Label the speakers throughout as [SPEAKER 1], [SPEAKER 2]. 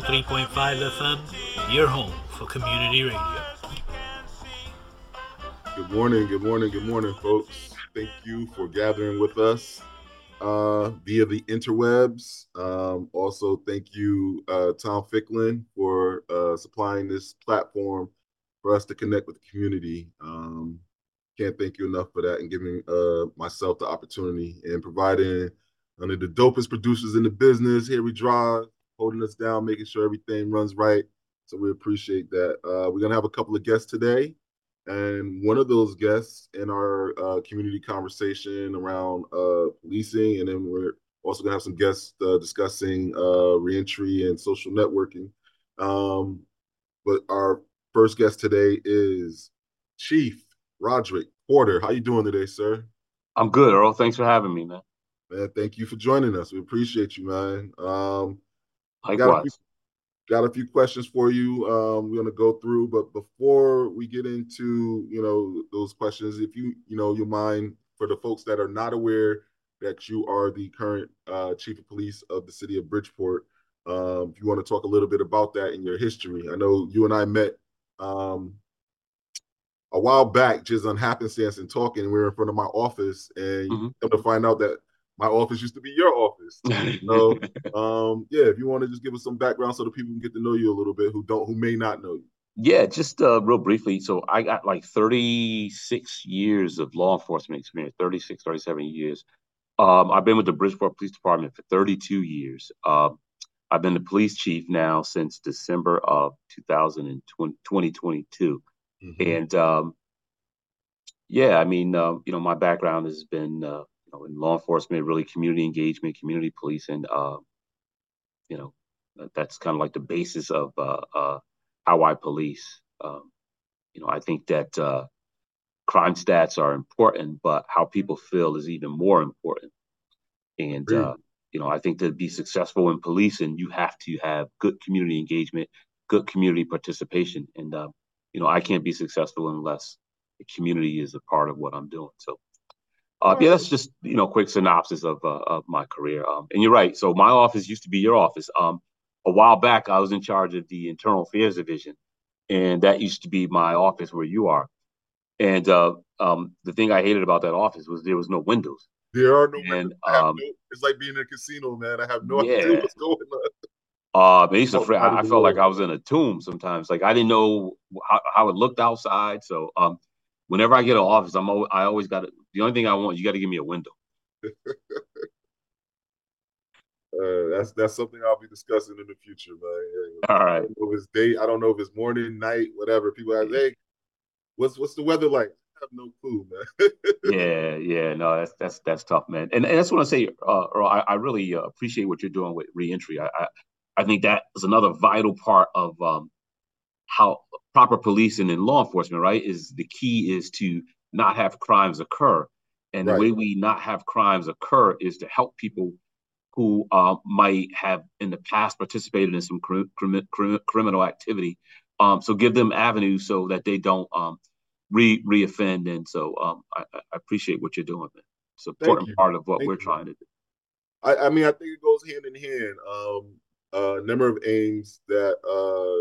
[SPEAKER 1] 103.5 FM, your home for community radio.
[SPEAKER 2] Good morning, good morning, good morning, folks. Thank you for gathering with us uh, via the interwebs. Um, also, thank you, uh, Tom Ficklin, for uh, supplying this platform for us to connect with the community. Um, can't thank you enough for that and giving uh, myself the opportunity and providing one of the dopest producers in the business. Here we draw, holding us down, making sure everything runs right. So we appreciate that. Uh, we're gonna have a couple of guests today. And one of those guests in our uh, community conversation around uh, policing, and then we're also going to have some guests uh, discussing uh, reentry and social networking. Um, but our first guest today is Chief Roderick Porter. How you doing today, sir?
[SPEAKER 3] I'm good, Earl. Thanks for having me, man.
[SPEAKER 2] Man, thank you for joining us. We appreciate you, man. Um, got a few, got a few questions for you. Um, we're gonna go through, but before we get into you know those questions, if you you know you mind for the folks that are not aware that you are the current uh, chief of police of the city of Bridgeport, um, if you want to talk a little bit about that in your history. I know you and I met um, a while back just on happenstance and talking. And we were in front of my office, and
[SPEAKER 3] Mhm.
[SPEAKER 2] come to find out that my office used to be your office. So um yeah if you want to just give us some background so that people can get to know you a little bit who don't who may not know you
[SPEAKER 3] yeah, just uh, real briefly. So I got like 36 years of law enforcement experience, 36, 37 years. Um, I've been with the Bridgeport Police Department for 32 years. Um, I've been the police chief now since December of 2020, 2022. And um, yeah, I mean, um, you know, my background has been, uh, you know, in law enforcement, really community engagement, community policing. Uh, you know, that's kind of like the basis of uh, uh, how I police. Um, you know, I think that uh, crime stats are important, but how people feel is even more important. And uh, you know, I think to be successful in policing, you have to have good community engagement, good community participation, and uh, you know, I can't be successful unless the community is a part of what I'm doing. So, uh, yeah, that's just you know, quick synopsis of uh, of my career. Um, and you're right. So my office used to be your office. Um, a while back, I was in charge of the internal affairs division, and that used to be my office where you are. And uh, um, the thing I hated about that office was there was no windows.
[SPEAKER 2] there are no
[SPEAKER 3] And,
[SPEAKER 2] windows. I have
[SPEAKER 3] um,
[SPEAKER 2] no, it's like being in a casino man i have no
[SPEAKER 3] Yeah.
[SPEAKER 2] idea what's going on
[SPEAKER 3] Uh, I used to, fr- I, I felt like. I was in a tomb sometimes. Like I didn't know how, how it looked outside. So, um, whenever I get an office, I'm always, I always got the only thing I want, you got to give me a window.
[SPEAKER 2] uh that's that's something i'll be discussing in the future man Yeah.
[SPEAKER 3] All
[SPEAKER 2] i don't know if it's day i don't know if it's morning night whatever people ask hey what's what's the weather like i have no clue man
[SPEAKER 3] Yeah, yeah, no, that's that's that's tough, man. And, and that's what I say, uh, Earl, I, I really uh, appreciate what you're doing with reentry. I, I I think that is another vital part of um, how proper policing and law enforcement, right? Is the key is to not have crimes occur, and the way we not have crimes occur is to help people who uh, might have in the past participated in some crimi- cri- criminal activity. Um, so give them avenues so that they don't um, re reoffend. And so um, I, I appreciate what you're doing. Man. It's an important part of what
[SPEAKER 2] Thank
[SPEAKER 3] we're
[SPEAKER 2] you.
[SPEAKER 3] trying to do.
[SPEAKER 2] I, I mean, I think it goes hand in hand. Um, a number of aims that uh, that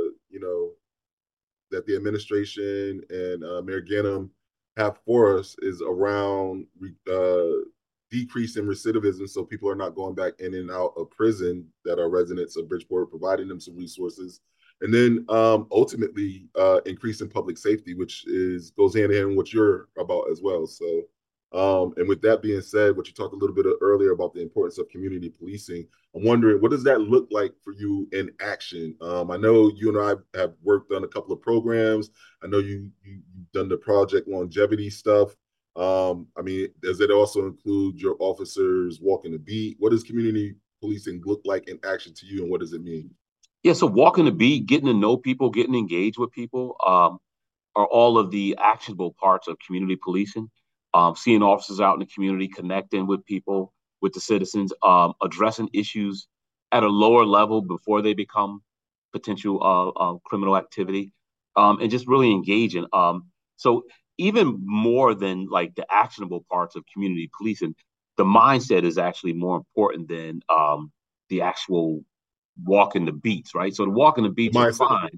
[SPEAKER 2] the administration and uh, Mayor Ganim have for us is around uh, decrease in recidivism, so people are not going back in and out of prison that are residents of Bridgeport, providing them some resources, and then um, ultimately uh, increasing public safety, which is goes hand in hand with what you're about as well. So Um, and with that being said, what you talked a little bit earlier about the importance of community policing, I'm wondering what does that look like for you in action? Um, I know you and I have worked on a couple of programs. I know you, you have done the project longevity stuff. Um, I mean, does it also include your officers walking the beat? What does community policing look like in action to you, and what does it mean?
[SPEAKER 3] Yeah, so walking the beat, getting to know people, getting engaged with people, um, are all of the actionable parts of community policing. Um, seeing officers out in the community, connecting with people, with the citizens, um, addressing issues at a lower level before they become potential uh, uh, criminal activity, um, and just really engaging. Um, so even more than like the actionable parts of community policing, the mindset is actually more important than um, the actual walking the beats, right? So the walking the beats are fine.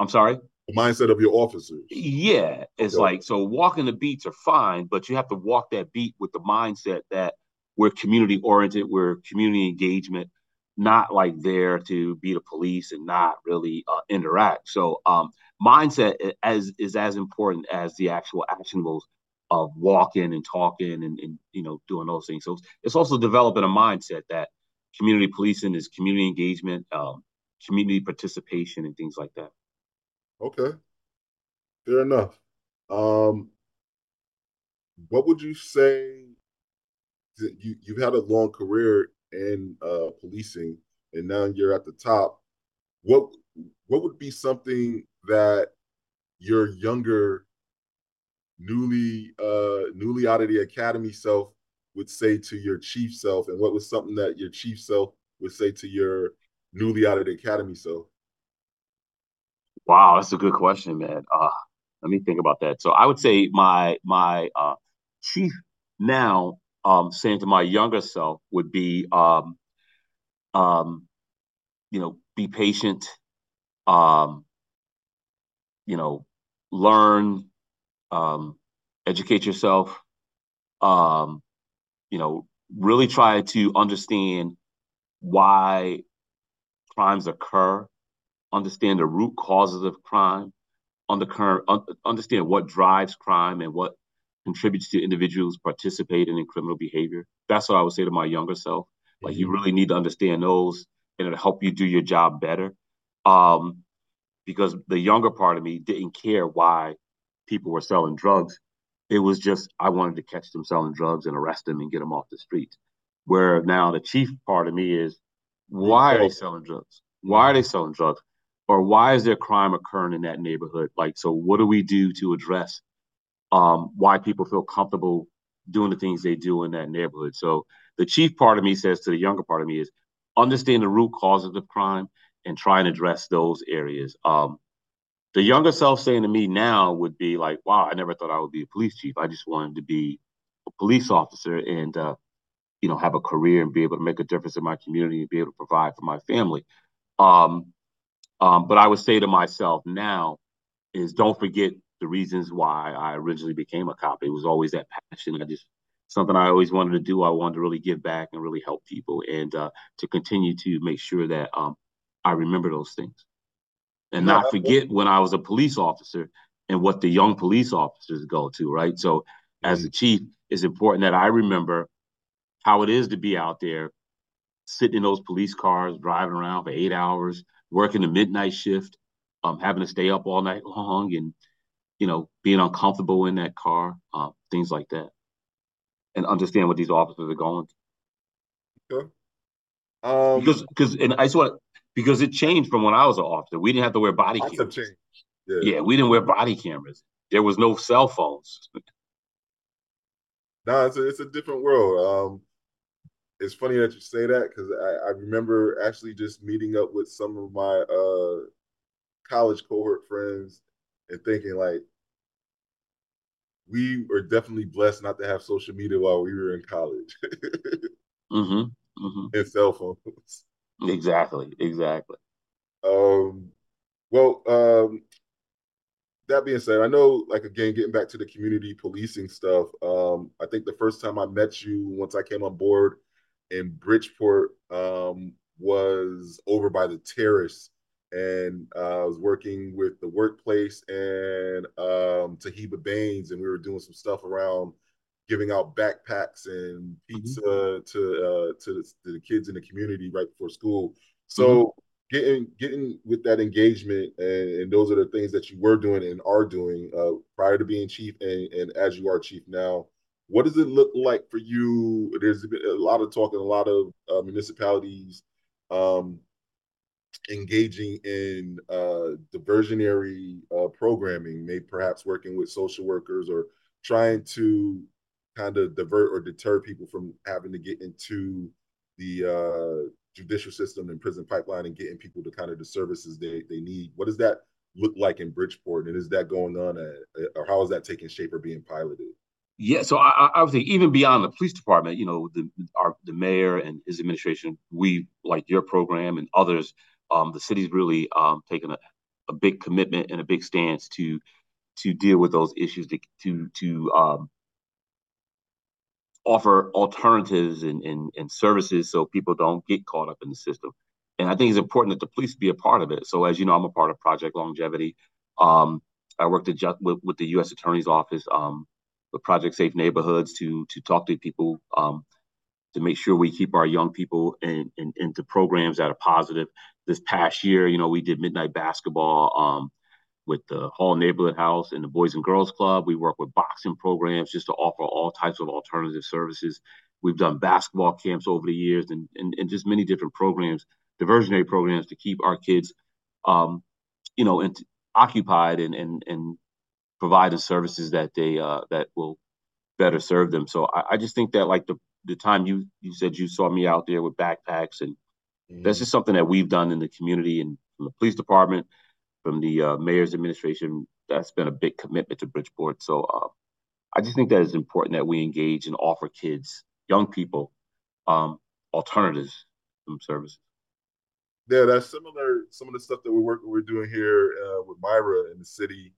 [SPEAKER 3] I'm sorry
[SPEAKER 2] the mindset of your officers.
[SPEAKER 3] Yeah, it's okay. like so walking the beats are fine, but you have to walk that beat with the mindset that we're community oriented, we're community engagement, not like there to be the police and not really uh, interact. So um, mindset as is as important as the actual actionables of walking and talking and, and you know doing those things. So it's also developing a mindset that community policing is community engagement, um, community participation, and things like that.
[SPEAKER 2] Okay. Fair enough. Um, what would you say? You you've had a long career in uh, policing, and now you're at the top. What what would be something that your younger, newly uh, newly out of the academy self would say to your chief self, and what was something that your chief self would say to your newly out of the academy self?
[SPEAKER 3] Wow, that's a good question, man. Uh, let me think about that. So I would say my my uh, chief now um, saying to my younger self would be, um, um, you know, be patient, um, you know, learn, um, educate yourself, um, you know, really try to understand why crimes occur understand the root causes of crime, under, understand what drives crime and what contributes to individuals participating in criminal behavior. That's what I would say to my younger self. Like you mm-hmm. really need to understand those and it'll help you do your job better. Um, because the younger part of me didn't care why people were selling drugs. It was just I wanted to catch them selling drugs and arrest them and get them off the streets. Where now the chief part of me is why are they selling drugs? Why are they selling drugs? Or why is there crime occurring in that neighborhood? Like, so what do we do to address um, why people feel comfortable doing the things they do in that neighborhood? So the chief part of me says to the younger part of me is understand the root causes of crime and try and address those areas. Um, the younger self saying to me now would be like, wow, I never thought I would be a police chief. I just wanted to be a police officer and, uh, you know, have a career and be able to make a difference in my community and be able to provide for my family. Um, um, but I would say to myself now is don't forget the reasons why I originally became a cop. It was always that passion. I just something I always wanted to do. I wanted to really give back and really help people, and uh, to continue to make sure that um, I remember those things, and not forget when I was a police officer and what the young police officers go to. Right. So, mm-hmm. as a chief, it's important that I remember how it is to be out there, sitting in those police cars, driving around for eight hours, working the midnight shift, um, having to stay up all night long, and you know being uncomfortable in that car, uh, things like that, and understand what these officers are going
[SPEAKER 2] through. Okay. Um,
[SPEAKER 3] because because and I just want because it changed from when I was an officer. We didn't have to wear body cameras. Yeah. yeah, we didn't wear body cameras. There was no cell phones.
[SPEAKER 2] no, it's a, it's a different world. Um, it's funny that you say that because I, I, remember actually just meeting up with some of my uh, college cohort friends and thinking like we were definitely blessed not to have social media while we were in college
[SPEAKER 3] mm-hmm, mm-hmm.
[SPEAKER 2] and cell phones.
[SPEAKER 3] Exactly, exactly.
[SPEAKER 2] Um, well, um, that being said, I know, like again, getting back to the community policing stuff. Um, I think the first time I met you, once I came on board in Bridgeport um, was over by the terrace, and uh, I was working with the workplace and um, Tahiba Baines, and we were doing some stuff around giving out backpacks and pizza mm-hmm. to uh, to, to, the kids in the community right before school. So mm-hmm. getting getting with that engagement and, and, those are the things that you were doing and are doing uh, prior to being chief and, and as you are chief now. What does it look like for you? There's been a lot of talk in a lot of uh, municipalities um, engaging in uh, diversionary uh, programming, maybe perhaps working with social workers or trying to kind of divert or deter people from having to get into the uh, judicial system and prison pipeline and getting people to kind of the services they, they need. What does that look like in Bridgeport? And is that going on at, or how is that taking shape or being piloted?
[SPEAKER 3] Yeah, so I, I would say even beyond the police department, you know, the our the mayor and his administration, we like your program and others, um, the city's really um, taken a, a big commitment and a big stance to to deal with those issues to to, to um, offer alternatives and, and, and services so people don't get caught up in the system. And I think it's important that the police be a part of it. So as you know, I'm a part of Project Longevity. Um, I worked with, with, the U.S. Attorney's Office um, with Project Safe Neighborhoods to to talk to people um, to make sure we keep our young people in, in, into programs that are positive. This past year, you know, we did midnight basketball um, with the Hall Neighborhood House and the Boys and Girls Club. We work with boxing programs just to offer all types of alternative services. We've done basketball camps over the years and, and, and just many different programs, diversionary programs to keep our kids, um, you know, occupied and, and, and providing services that they uh, that will better serve them. So I, I, just think that like the the time you you said you saw me out there with backpacks and mm-hmm. that's just something that we've done in the community and from the police department from the uh, mayor's administration. That's been a big commitment to Bridgeport. So uh, I just think that it's important that we engage and offer kids, young people, um, alternatives from services.
[SPEAKER 2] Yeah, that's similar. Some of the stuff that we're working, we're doing here uh, with Myra in the city.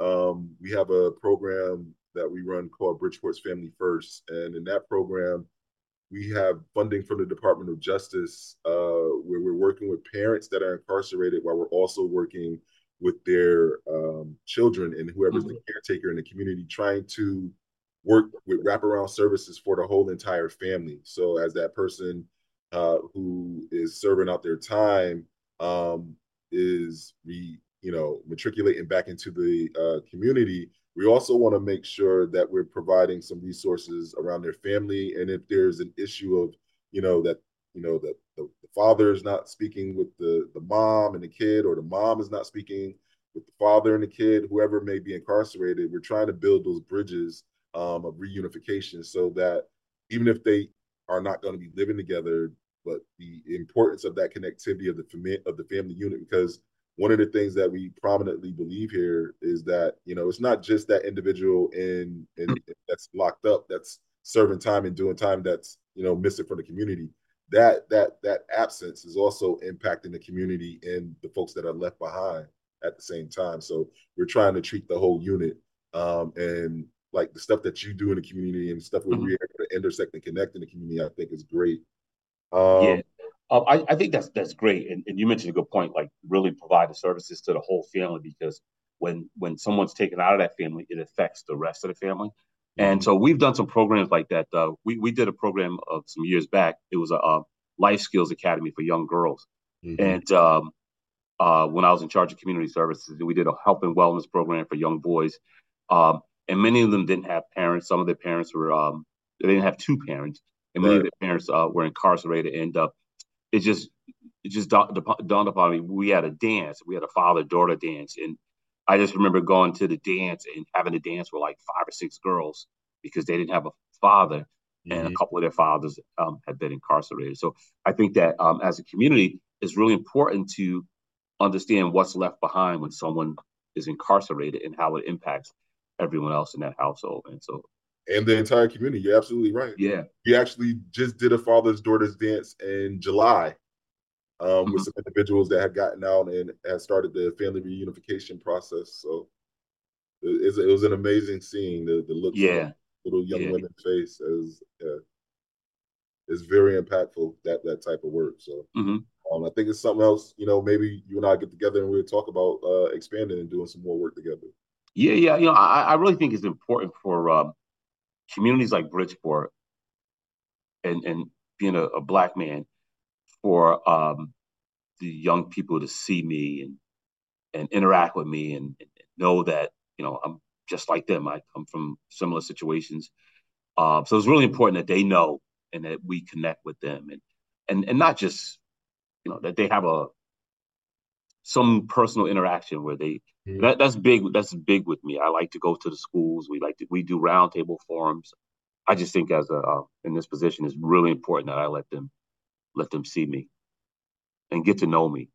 [SPEAKER 2] Um, we have a program that we run called Bridgeport's Family First, and in that program, we have funding from the Department of Justice uh, where we're working with parents that are incarcerated while we're also working with their um, children and whoever's mm-hmm. the caretaker in the community, trying to work with wraparound services for the whole entire family. So as that person uh, who is serving out their time um, is re, you know matriculating back into the uh, community, we also want to make sure that we're providing some resources around their family, and if there's an issue of, you know, that you know that the, the father is not speaking with the the mom and the kid, or the mom is not speaking with the father and the kid, whoever may be incarcerated, we're trying to build those bridges um, of reunification so that even if they are not going to be living together, but the importance of that connectivity of the fami- of the family unit because one of the things that we prominently believe here is that you know it's not just that individual in, in mm-hmm. that's locked up that's serving time and doing time that's you know missing from the community that that that absence is also impacting the community and the folks that are left behind at the same time so we're trying to treat the whole unit um, and like the stuff that you do in the community and stuff where mm-hmm. we're able to intersect and connect in the community i think is great
[SPEAKER 3] um, yeah uh, I, I think that's that's great, and, and you mentioned a good point. Like really provide the services to the whole family because when when someone's taken out of that family, it affects the rest of the family. Mm-hmm. And so we've done some programs like that. Uh, we we did a program of some years back. It was a, a life skills academy for young girls, mm-hmm. and um, uh, when I was in charge of community services, we did a health and wellness program for young boys. Um, and many of them didn't have parents. Some of their parents were um, they didn't have two parents, and many right. of their parents uh, were incarcerated. And it just it just dawned, upon me. We had a dance. We had a father daughter dance, and I just remember going to the dance and having to dance with like five or six girls because they didn't have a father, mm-hmm. and a mm-hmm. couple of their fathers um, had been incarcerated. So I think that um, as a community, it's really important to understand what's left behind when someone is incarcerated and how it impacts everyone else in that household. And so
[SPEAKER 2] and the entire community. You're absolutely right.
[SPEAKER 3] Yeah.
[SPEAKER 2] We actually just did a father's daughters dance in July um, mm-hmm. with some individuals that had gotten out and had started the family reunification process. So it, it was an amazing scene. The, the look
[SPEAKER 3] yeah.
[SPEAKER 2] little young yeah. women's face is yeah, is very impactful. That that type of work. So mm-hmm. um, I think it's something else. You know, maybe you and I get together and we'll talk about uh, expanding and doing some more work together.
[SPEAKER 3] Yeah, yeah. You know, I, I really think it's important for um, communities like Bridgeport and and being a, a black man for um, the young people to see me and and interact with me and, and, know that you know I'm just like them. I come from similar situations, uh, so it's really important that they know and that we connect with them and and and not just you know that they have a some personal interaction where they mm-hmm. that, that's big that's big with me i like to go to the schools we like to we do roundtable forums i just think as a uh, in this position it's really important that i let them let them see me and get to know me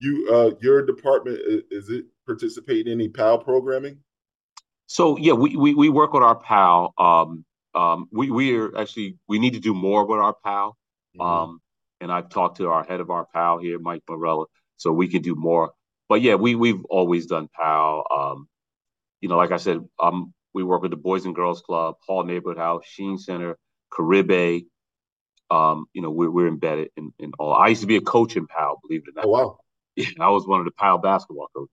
[SPEAKER 2] you uh your department is it participate in any pal programming
[SPEAKER 3] so yeah we we, we work with our pal um um we we are actually we need to do more with our pal mm-hmm. um and i've talked to our head of our pal here mike morella so we can do more. But yeah, we we've always done PAL. Um, you know, like I said, um, we work with the Boys and Girls Club, Hall Neighborhood House, Shehan Center, Caribe. Um, you know, we're we're embedded in, in all. I used to be a coach in PAL, believe it or not.
[SPEAKER 2] Oh wow!
[SPEAKER 3] Yeah, I was one of the PAL basketball coaches.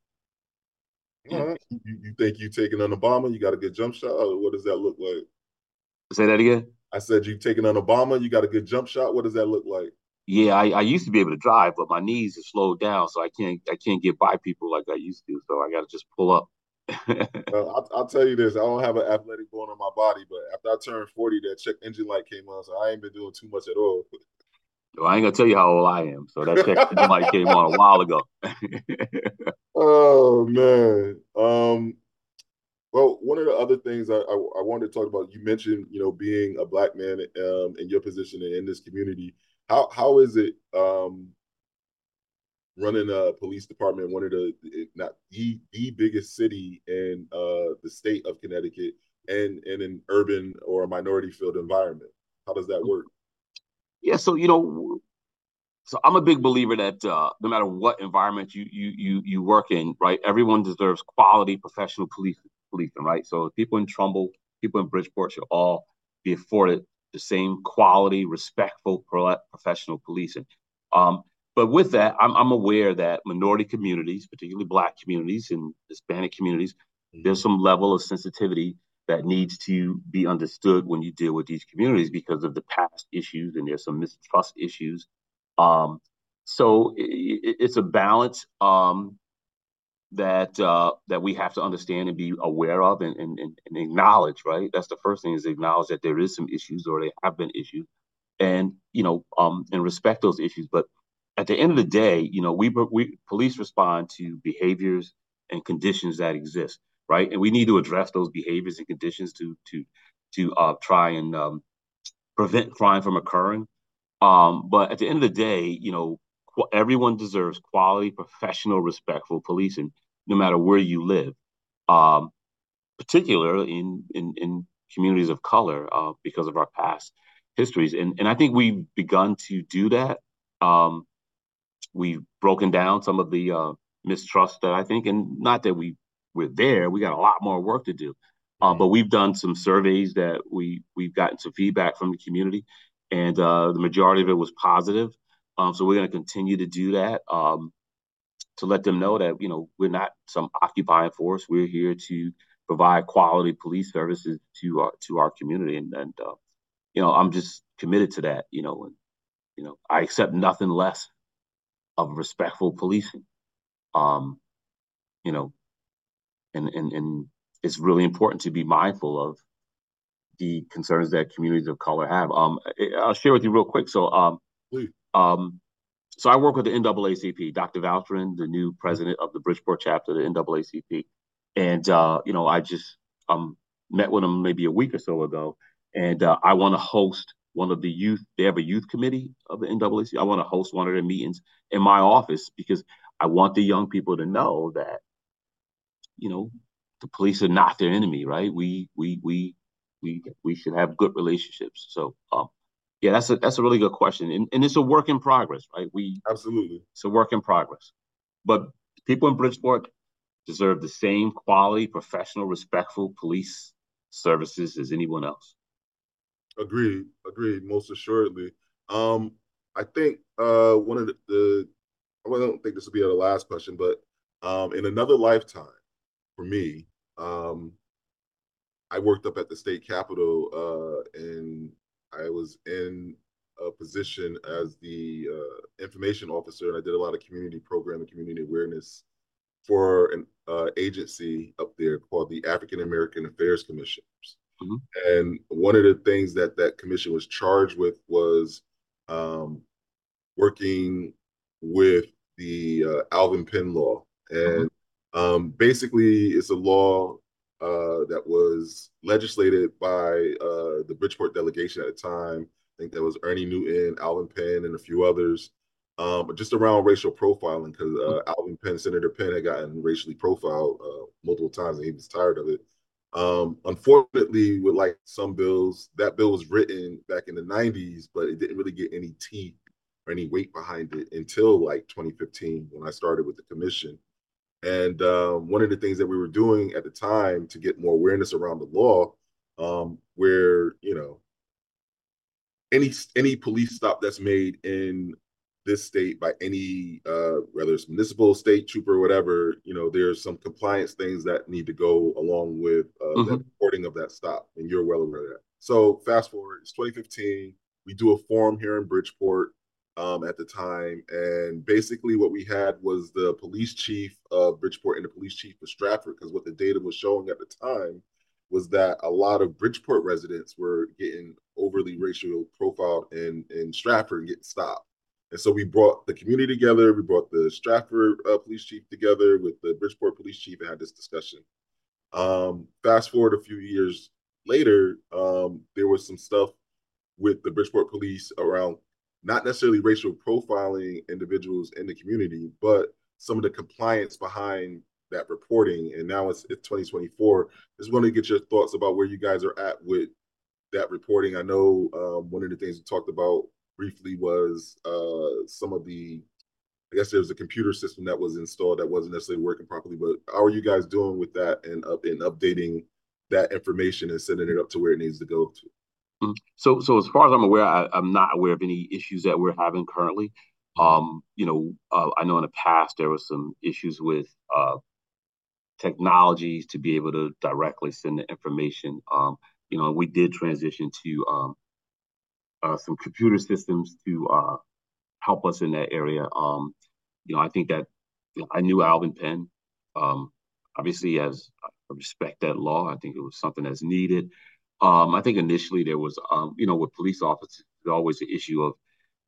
[SPEAKER 2] You, you, think you taking on Obama? You got a good jump shot? what does that look like?
[SPEAKER 3] Say that again.
[SPEAKER 2] I said you taking on Obama. You got a good jump shot. What does that look like?
[SPEAKER 3] Yeah, I, I used to be able to drive, but my knees have slowed down, so I can't I can't get by people like I used to. So I got to just pull up.
[SPEAKER 2] well, I'll, I'll, tell you this: I don't have an athletic bone on my body, but after I turned forty, that check engine light came on, so I ain't been doing too much at all.
[SPEAKER 3] Well, I ain't gonna tell you how old I am. So that check engine light came on a while ago.
[SPEAKER 2] oh man. Um. Well, one of the other things I, I, I wanted to talk about, you mentioned, you know, being a black man um, in your position in this community how how is it um, running a police department, one of the not the the biggest city in uh, the state of Connecticut, and in an urban or a minority field environment? How does that work?
[SPEAKER 3] Yeah, so you know, so I'm a big believer that uh, no matter what environment you you you you work in, right, everyone deserves quality professional police policing, right? So people in Trumbull, people in Bridgeport should all be afforded the same quality, respectful, professional policing. Um, but with that, I'm, I'm, aware that minority communities, particularly Black communities and Hispanic communities, mm-hmm. there's some level of sensitivity that needs to be understood when you deal with these communities because of the past issues and there's some mistrust issues. Um, so it, it's a balance. Um, that uh, that we have to understand and be aware of and, and, and acknowledge, right? That's the first thing is acknowledge that there is some issues or there have been issues, and you know, um, and respect those issues. But at the end of the day, you know, we we police respond to behaviors and conditions that exist, right? And we need to address those behaviors and conditions to to to uh, try and um, prevent crime from occurring. Um, but at the end of the day, you know, everyone deserves quality, professional, respectful policing, no matter where you live. Um, particularly in, in, in communities of color uh, because of our past histories. And, and I think we've begun to do that. Um, we've broken down some of the uh, mistrust that I think, and not that we we're there, we got a lot more work to do. Uh, but we've done some surveys that we we've gotten some feedback from the community, and uh, the majority of it was positive. Um, so we're going to continue to do that um, to let them know that you know we're not some occupying force. We're here to provide quality police services to our to our community, and, and uh, you know I'm just committed to that. You know, and you know I accept nothing less of respectful policing. Um, you know, and and and it's really important to be mindful of the concerns that communities of color have. Um, I'll share with you real quick. So, um, Please. Um, so I work with the NAACP, Dr. Valtrin, the new president of the Bridgeport chapter, the NAACP, and uh, you know I just um, met with him maybe a week or so ago, and uh, I want to host one of the youth. They have a youth committee of the NAACP. I want to host one of their meetings in my office because I want the young people to know that you know the police are not their enemy, right? We we we we we should have good relationships. So um, yeah, that's a that's a really good question, and, and it's a work in progress, right? We
[SPEAKER 2] absolutely
[SPEAKER 3] it's a work in progress, but people in Bridgeport deserve the same quality, professional, respectful police services as anyone else.
[SPEAKER 2] Agreed, agreed, most assuredly. Um, I think uh, one of the, the I don't think this will be the last question, but um, in another lifetime, for me, um, I worked up at the state capitol, uh, and I was in a position as the uh, information officer, and I did a lot of community program and community awareness for an uh, agency up there called the African American Affairs Commission. Mm-hmm. And one of the things that that commission was charged with was um, working with the uh, Alvin Penn law. And mm-hmm. um, basically, it's a law uh, that was legislated by uh, the Bridgeport delegation at the time. I think that was Ernie Newton, Alvin Penn, and a few others. Um, just around racial profiling, because uh, mm-hmm. Alvin Penn, Senator Penn, had gotten racially profiled uh, multiple times, and he was tired of it. Um, unfortunately, with like some bills, that bill was written back in the 90s, but it didn't really get any teeth or any weight behind it until like 2015 when I started with the commission. And um, one of the things that we were doing at the time to get more awareness around the law, um, where you know any any police stop that's made in this state by any uh, whether it's municipal, state trooper, whatever, you know, there's some compliance things that need to go along with uh, mm-hmm. the reporting of that stop, and you're well aware of that. So fast forward, it's 2015. We do a forum here in Bridgeport um, at the time. And basically, what we had was the police chief of Bridgeport and the police chief of Stratford, because what the data was showing at the time was that a lot of Bridgeport residents were getting overly racial profiled in, in Stratford and getting stopped. And so we brought the community together. We brought the Stratford uh, police chief together with the Bridgeport police chief and had this discussion. Um, fast forward a few years later, um, there was some stuff with the Bridgeport police around not necessarily racial profiling individuals in the community, but some of the compliance behind that reporting. And now it's, it's 2024. Just want to get your thoughts about where you guys are at with that reporting. I know um, one of the things we talked about briefly was uh, some of the, I guess there was a computer system that was installed that wasn't necessarily working properly. But how are you guys doing with that and up and updating that information and sending it up to where it needs to go to?
[SPEAKER 3] Mm. So, so as far as I'm aware, I, am not aware of any issues that we're having currently. Um, you know, uh, I know in the past there was some issues with uh, technologies to be able to directly send the information. Um, you know, we did transition to um, uh, some computer systems to uh, help us in that area. Um, you know, I think that you know, I knew Alvin Penn. Um, obviously, as I respect that law, I think it was something that's needed. Um, I think initially there was, um, you know, with police officers, there's always the issue of,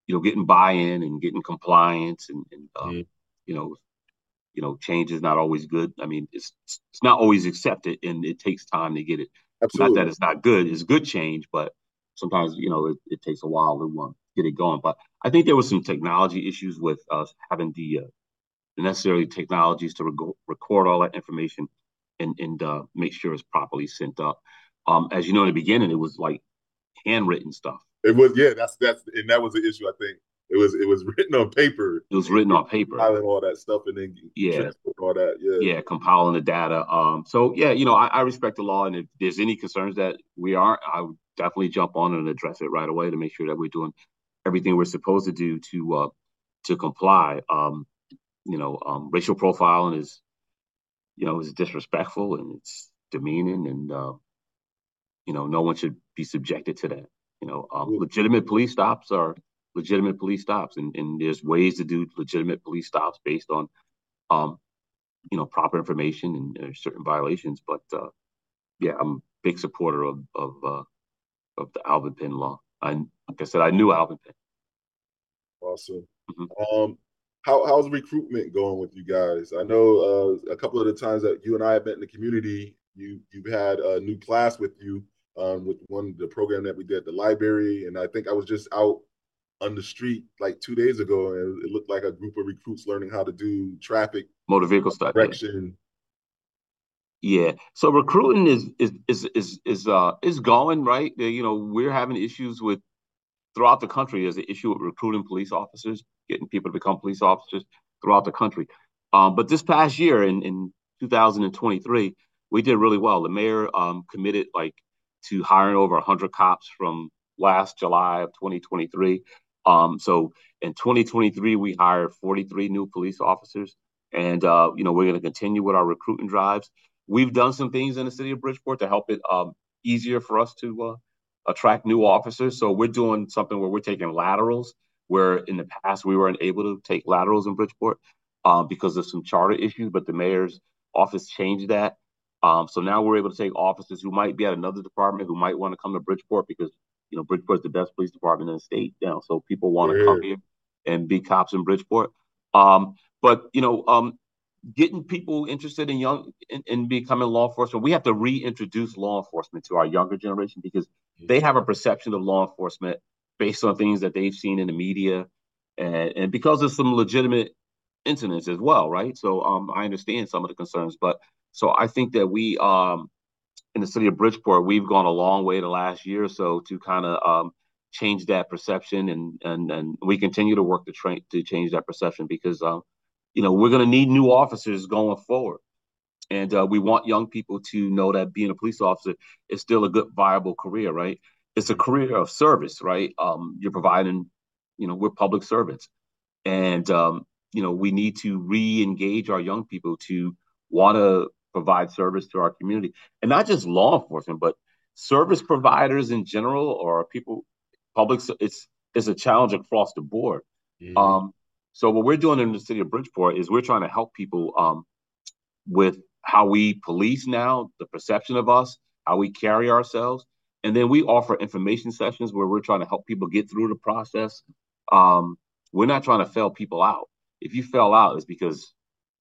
[SPEAKER 3] you know, getting buy-in and getting compliance, and, and um, mm. you know, you know, change is not always good. I mean, it's it's not always accepted, and it takes time to get it. Absolutely. Not that it's not good; it's good change, but sometimes you know it, it takes a while to uh, get it going. But I think there was some technology issues with us having the, uh, the necessary technologies to re- record all that information and and uh, make sure it's properly sent up. Um, as you know, in the beginning, it was like handwritten stuff.
[SPEAKER 2] It was, yeah. That's that's, and that was the issue. I think it was it was written on paper.
[SPEAKER 3] It was written on paper,
[SPEAKER 2] compiling all that stuff, and then
[SPEAKER 3] yeah,
[SPEAKER 2] all that, yeah,
[SPEAKER 3] yeah, compiling the data. Um, so yeah, you know, I, I respect the law, and if there's any concerns that we are, I would definitely jump on and address it right away to make sure that we're doing everything we're supposed to do to uh, to comply. Um, you know, um, racial profiling is, you know, is disrespectful and it's demeaning, and uh, you know, no one should be subjected to that. You know, um, legitimate police stops are legitimate police stops, and, and there's ways to do legitimate police stops based on, um, you know, proper information and uh, certain violations. But uh, yeah, I'm a big supporter of of uh, of the Alvin Penn law. And like I said, I knew Alvin Penn.
[SPEAKER 2] Awesome. Mm-hmm. Um, how how's recruitment going with you guys? I know uh, a couple of the times that you and I have met in the community, you you've had a new class with you um, with one the program that we did at the library, and I think I was just out on the street like two days ago, and it looked like a group of recruits learning how to do traffic
[SPEAKER 3] motor vehicle stuff
[SPEAKER 2] direction.
[SPEAKER 3] Yeah, so recruiting is is is is is uh is going right. You know, we're having issues with throughout the country. There's an issue with recruiting police officers, getting people to become police officers throughout the country. Um, but this past year in in 2023, we did really well. The mayor um, committed like to hiring over 100 cops from last July of 2023. Um, so in 2023, we hired 43 new police officers, and uh, you know we're going to continue with our recruiting drives. we've done some things in the city of Bridgeport to help it um, easier for us to uh, attract new officers. So we're doing something where we're taking laterals, where in the past we weren't able to take laterals in Bridgeport um, because of some charter issues, but the mayor's office changed that. Um, so now we're able to take officers who might be at another department who might want to come to Bridgeport because you know Bridgeport's the best police department in the state now, so people want to
[SPEAKER 2] Yeah.
[SPEAKER 3] come here and be cops in Bridgeport. Um, but you know, um, getting people interested in young in, in becoming law enforcement, we have to reintroduce law enforcement to our younger generation because they have a perception of law enforcement based on things that they've seen in the media, and and because of some legitimate incidents as well, right? So um, I understand some of the concerns, but so I think that we um in the city of Bridgeport, we've gone a long way the last year or so to kind of um, change that perception, and and and we continue to work to train to change that perception because um, you know we're going to need new officers going forward, and uh, we want young people to know that being a police officer is still a good viable career, right? It's a career of service, right? Um, you're providing, you know, we're public servants, and um, you know we need to re-engage our young people to want to provide service to our community. And not just law enforcement but service providers in general or people public it's it's a challenge across the board.
[SPEAKER 2] Mhm.
[SPEAKER 3] um so what we're doing in the city of bridgeport is we're trying to help people um with how we police now the perception of us how we carry ourselves. And then we offer information sessions where we're trying to help people get through the process. Um we're not trying to fail people out. If you fell out it's because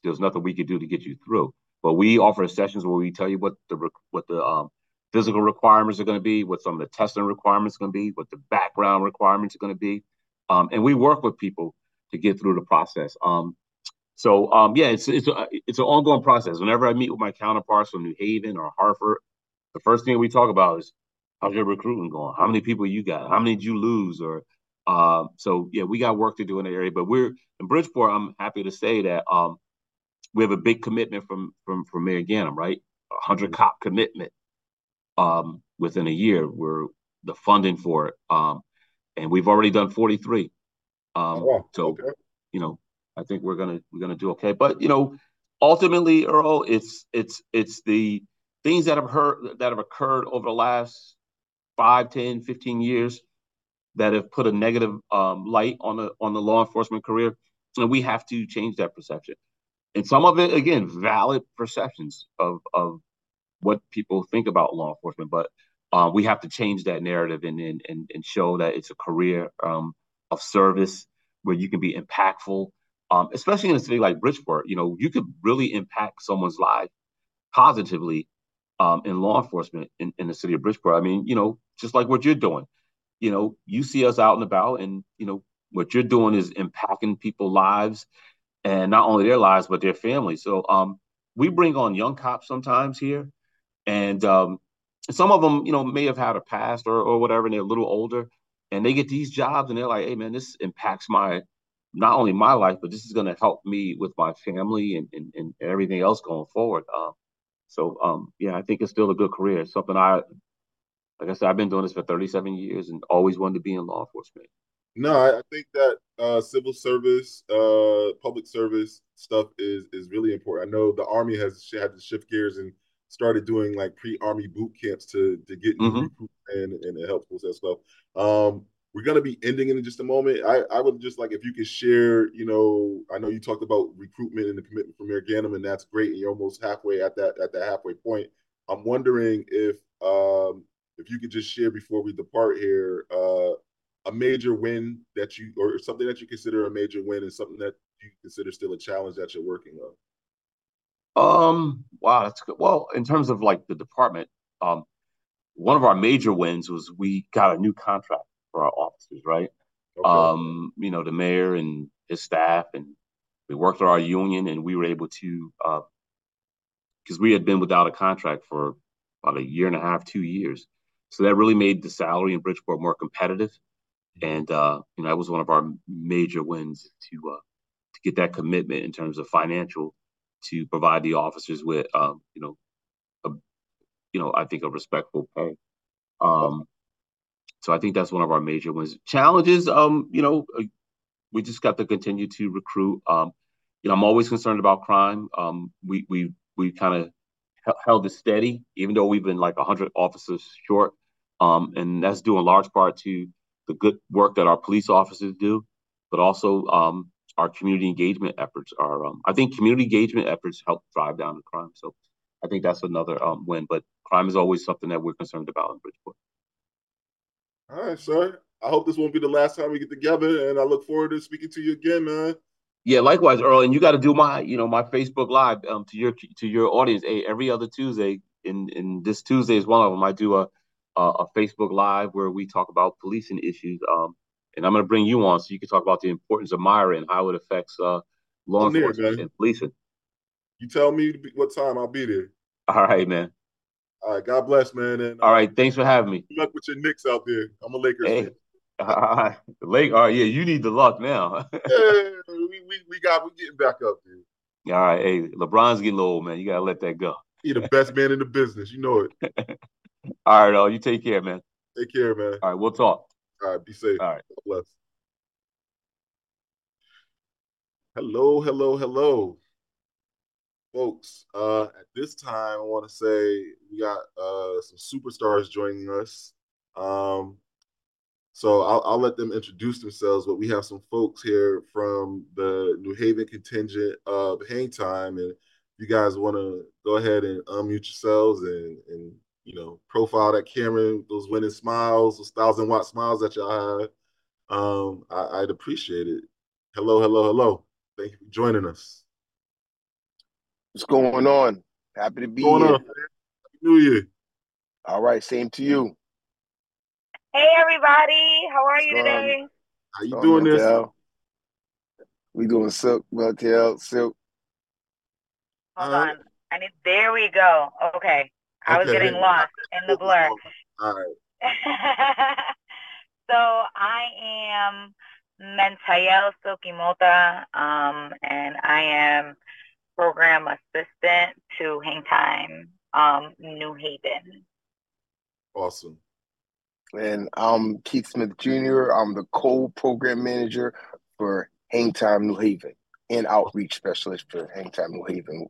[SPEAKER 3] there's nothing we could do to get you through but we offer sessions where we tell you what the what the um, physical requirements are going to be, what some of the testing requirements are going to be, what the background requirements are going to be, um, and we work with people to get through the process. Um, so um, yeah, it's it's a, it's an ongoing process. Whenever I meet with my counterparts from New Haven or Hartford, the first thing we talk about is how's your recruiting going? How many people you got? How many did you lose? Or uh, so yeah, we got work to do in the area. But we're in Bridgeport. I'm happy to say that um, we have a big commitment from from from Mayor Ganim, right? A hundred cop commitment um, within a year. We're the funding for it, um, and we've already done 43. Um,
[SPEAKER 2] Oh.
[SPEAKER 3] So
[SPEAKER 2] Okay.
[SPEAKER 3] you know, I think we're gonna we're gonna do okay. But you know, ultimately, Earl, it's it's it's the things that have heard that have occurred over the last 5, 10, 15 years that have put a negative um, light on the on the law enforcement career, and we have to change that perception. And some of it, again, valid perceptions of of what people think about law enforcement, but uh, we have to change that narrative and and and, show that it's a career um, of service where you can be impactful, um, especially in a city like Bridgeport. You know, you could really impact someone's life positively um, in law enforcement in, in the city of Bridgeport. I mean, you know, just like what you're doing. You know, you see us out and about, and you know what you're doing is impacting people's lives, and not only their lives but their families. So, um, we bring on young cops sometimes here, and um, some of them, you know, may have had a past or or whatever, and they're a little older, and they get these jobs, and they're like, "Hey, man, this impacts my not only my life, but this is going to help me with my family and, and and everything else going forward." Um, so, um, yeah, I think it's still a good career. It's something I, like I said, I've been doing this for 37 years and always wanted to be in law enforcement.
[SPEAKER 2] No, I, I think that uh, civil service, uh, public service stuff is is really important. I know the army has had to shift gears and started doing like pre-army boot camps to to get
[SPEAKER 3] Mhm.
[SPEAKER 2] recruits in and it helps with that stuff. Um, we're gonna be ending in just a moment. I, I would just like if you could share, you know, I know you talked about recruitment and the commitment from Mayor Ganim, and that's great. And you're almost halfway at that at the halfway point. I'm wondering if um if you could just share before we depart here, uh, a major win that you or something that you consider a major win and something that you consider still a challenge that you're working on.
[SPEAKER 3] Um, wow, that's good. Well, in terms of like the department, um, one of our major wins was we got a new contract for our officers, right?
[SPEAKER 2] Okay.
[SPEAKER 3] Um, you know, the mayor and his staff, and we worked with our union, and we were able to, uh, because we had been without a contract for about a year and a half, two years. So that really made the salary in Bridgeport more competitive, and uh, you know, that was one of our major wins to uh, to get that commitment in terms of financial to provide the officers with, um, you know, a, you know, I think a respectful pay. Um, so I think that's one of our major wins. Challenges, um, you know, uh, we just got to continue to recruit. Um, you know, I'm always concerned about crime. Um, we we we kind of held it steady, even though we've been like 100 officers short. Um, and that's due in large part to the good work that our police officers do, but also um, our community engagement efforts are. Um, I think community engagement efforts help drive down the crime. So I think that's another um, win. But crime is always something that we're concerned about in Bridgeport.
[SPEAKER 2] All right, sir. I hope this won't be the last time we get together, and I look forward to speaking to you again, man.
[SPEAKER 3] Yeah, likewise, Earl. And you got to do my, you know, my Facebook Live um, to your to your audience. Hey, every other Tuesday, in in this Tuesday is one of them. I do a a, a Facebook Live where we talk about policing issues. Um, and I'm going to bring you on so you can talk about the importance of MIRA and how it affects uh, law
[SPEAKER 2] I'm there,
[SPEAKER 3] enforcement
[SPEAKER 2] man.
[SPEAKER 3] and policing.
[SPEAKER 2] You tell me what time I'll be there.
[SPEAKER 3] All right, man.
[SPEAKER 2] All right, God bless, man, and uh,
[SPEAKER 3] All right, thanks for having me.
[SPEAKER 2] good luck with your Knicks out there. I'm a Lakers
[SPEAKER 3] Hey,
[SPEAKER 2] fan.
[SPEAKER 3] all right, Lake. All right, yeah, you need the luck now.
[SPEAKER 2] Yeah, we, we we got we getting back up there.
[SPEAKER 3] all right, hey, LeBron's getting old, man. You gotta let that go.
[SPEAKER 2] He the best man in the business. You know it.
[SPEAKER 3] All right, all you take care, man.
[SPEAKER 2] Take care, man.
[SPEAKER 3] All right, we'll talk.
[SPEAKER 2] All right, be safe.
[SPEAKER 3] All right.
[SPEAKER 2] God bless. Hello, hello, hello. Folks, uh, at this time, I want to say we got uh, some superstars joining us. Um, so I'll, I'll let them introduce themselves, but we have some folks here from the New Haven contingent of Hang Time. And if you guys want to go ahead and unmute yourselves and, and you know, profile that camera, those winning smiles, those thousand watt smiles that y'all have, um, I, I'd appreciate it. Hello, hello, hello. Thank you for joining us.
[SPEAKER 4] What's going on? Happy to be
[SPEAKER 2] What's going
[SPEAKER 4] here.
[SPEAKER 2] on? Happy New Year.
[SPEAKER 4] All right, same to you.
[SPEAKER 5] Hey everybody, how are you
[SPEAKER 4] What's on?
[SPEAKER 5] today?
[SPEAKER 2] How you
[SPEAKER 4] Going
[SPEAKER 2] doing this?
[SPEAKER 4] Montel? We doing silk, Montel, silk.
[SPEAKER 5] Hold
[SPEAKER 2] All right.
[SPEAKER 5] on. I need there we go. Okay. I was
[SPEAKER 2] Okay.
[SPEAKER 5] getting lost in the blur.
[SPEAKER 2] All right.
[SPEAKER 5] so I am Mentael Silkimota, um, and I am program assistant to Hang Time um, New Haven.
[SPEAKER 2] Awesome.
[SPEAKER 4] And I'm Keith Smith Jr. I'm the co-program manager for Hang Time New Haven and outreach specialist for Hang Time New Haven.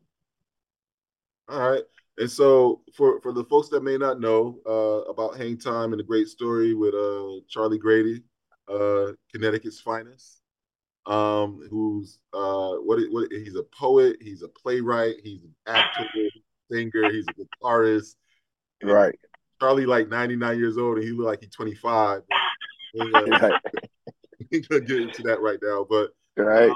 [SPEAKER 2] All right. And so for for the folks that may not know uh, about Hang Time and the great story with uh, Charlie Grady, uh, Connecticut's finest, um, who's uh, what what he's a poet, he's a playwright, he's an actor, singer, he's a guitarist.
[SPEAKER 4] Right.
[SPEAKER 2] Charlie like 99 years old and he look like he's 25. We, uh,
[SPEAKER 4] Right.
[SPEAKER 2] gonna get into that right now, but
[SPEAKER 4] Right.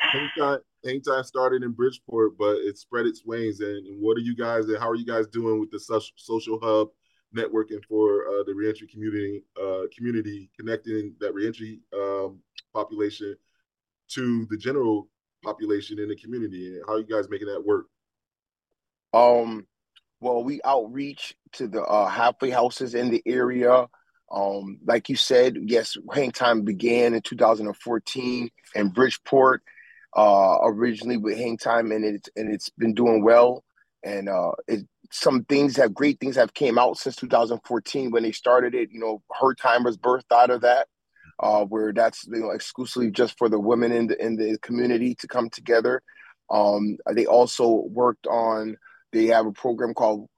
[SPEAKER 2] Hang Time, Hang Time started in Bridgeport, but it spread its wings. And, and what are you guys? How are you guys doing with the social, social hub networking for uh, the reentry community? Uh, community connecting that reentry um, population to the general population in the community. And how are you guys making that work?
[SPEAKER 4] Um, well, we outreach to the uh, halfway houses in the area. Um, like you said, yes, hang time began in 2014 in Bridgeport, uh, originally with hang time, and it's and it's been doing well. And uh, it, some things have great things have came out since 2014 when they started it. You know, her time was birthed out of that, uh, where that's you know exclusively just for the women in the in the community to come together. Um, they also worked on they have a program called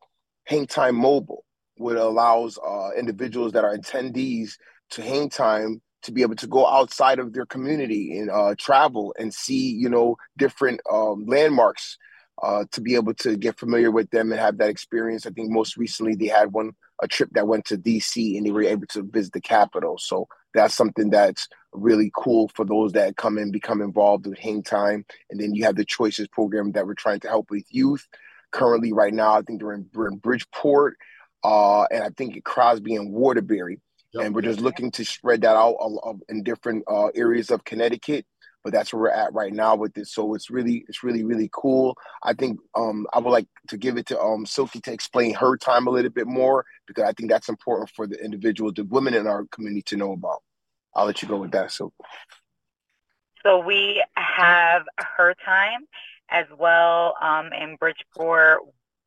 [SPEAKER 4] Hang Time Mobile, which allows uh, individuals that are attendees to hang time to be able to go outside of their community and uh, travel and see, you know, different um, landmarks uh, to be able to get familiar with them and have that experience. I think most recently they had one a trip that went to DC and they were able to visit the Capitol. So that's something that's really cool for those that come and become involved with Hang Time. And then you have the Choices program that we're trying to help with youth currently right now. I think they're in, in Bridgeport, uh, and I think Crosby and Waterbury.
[SPEAKER 2] Yep.
[SPEAKER 4] And we're just looking to spread that out uh, uh, in different uh, areas of Connecticut. But that's where we're at right now with this. So it's really, it's really, really cool. I think um, I would like to give it to um, Silky to explain her time a little bit more because I think that's important for the individual, the women in our community to know about. I'll let you go with that. So
[SPEAKER 5] So we have her time as well um, in Bridgeport,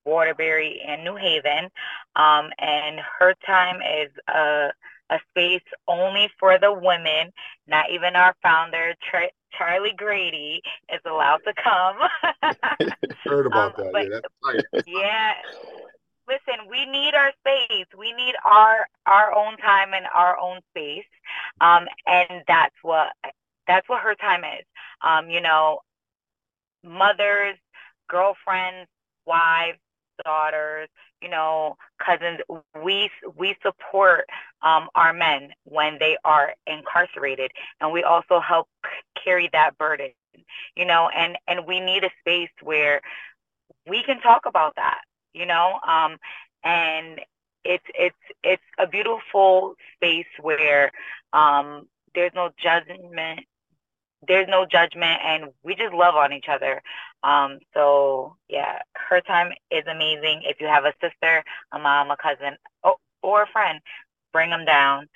[SPEAKER 5] Waterbury, and New Haven. Um, and her time is a, a space only for the women, not even our founder, Charlie Grady is allowed to come.
[SPEAKER 2] Heard about
[SPEAKER 5] Um,
[SPEAKER 2] that.
[SPEAKER 5] but-
[SPEAKER 2] Yeah,
[SPEAKER 5] yeah. Listen, we need our space. We need our our own time and our own space. Um, and that's what that's what her time is. Um, you know, mothers, girlfriends, wives, daughters, you know, cousins. We we support um, our men when they are incarcerated, and we also help carry that burden. You know, and and we need a space where we can talk about that. You know, um, and it's it's it's a beautiful space where um, there's no judgment there's no judgment and we just love on each other. Um so yeah her time is amazing. If you have a sister a mom a cousin oh, or a friend bring them down.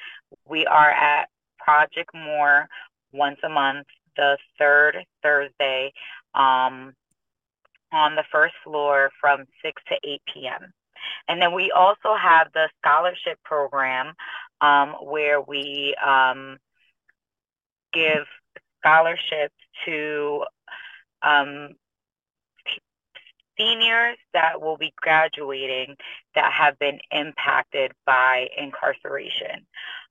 [SPEAKER 5] We are at project more once a month the third thursday um on the first floor from 6 to 8 p.m and then we also have the scholarship program um, where we um, give scholarships to um, seniors that will be graduating that have been impacted by incarceration.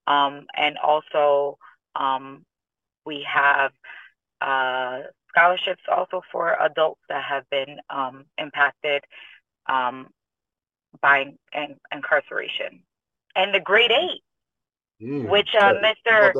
[SPEAKER 5] Um, and also, um, we have uh, scholarships also for adults that have been um, impacted um, by in- incarceration. And the Great Eight,
[SPEAKER 2] Mm.
[SPEAKER 5] which uh, Mr.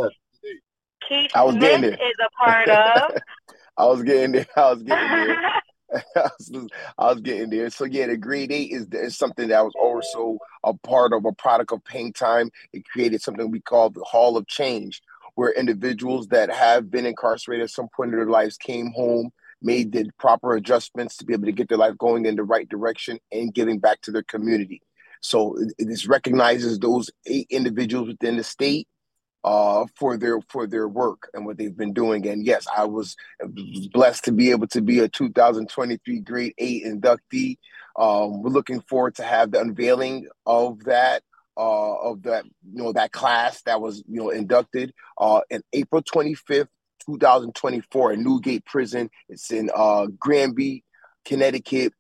[SPEAKER 5] Keith
[SPEAKER 4] I was getting
[SPEAKER 5] Smith
[SPEAKER 4] there.
[SPEAKER 5] is a part of.
[SPEAKER 4] I was getting there. I was getting there. I was, I was getting there. So yeah, the Great Eight is, is something that was also a part of a product of Hang Time. It created something we call the Hall of Change, where individuals that have been incarcerated at some point in their lives came home, made the proper adjustments to be able to get their life going in the right direction and giving back to their community. So it, it recognizes those eight individuals within the state uh, for their for their work and what they've been doing. And yes, I was blessed to be able to be a 2023 Great Eight inductee. Um, we're looking forward to have the unveiling of that uh, of that you know that class that was you know inducted uh, in April 25th, 2024 at Newgate Prison. It's in uh, Granby, Connecticut.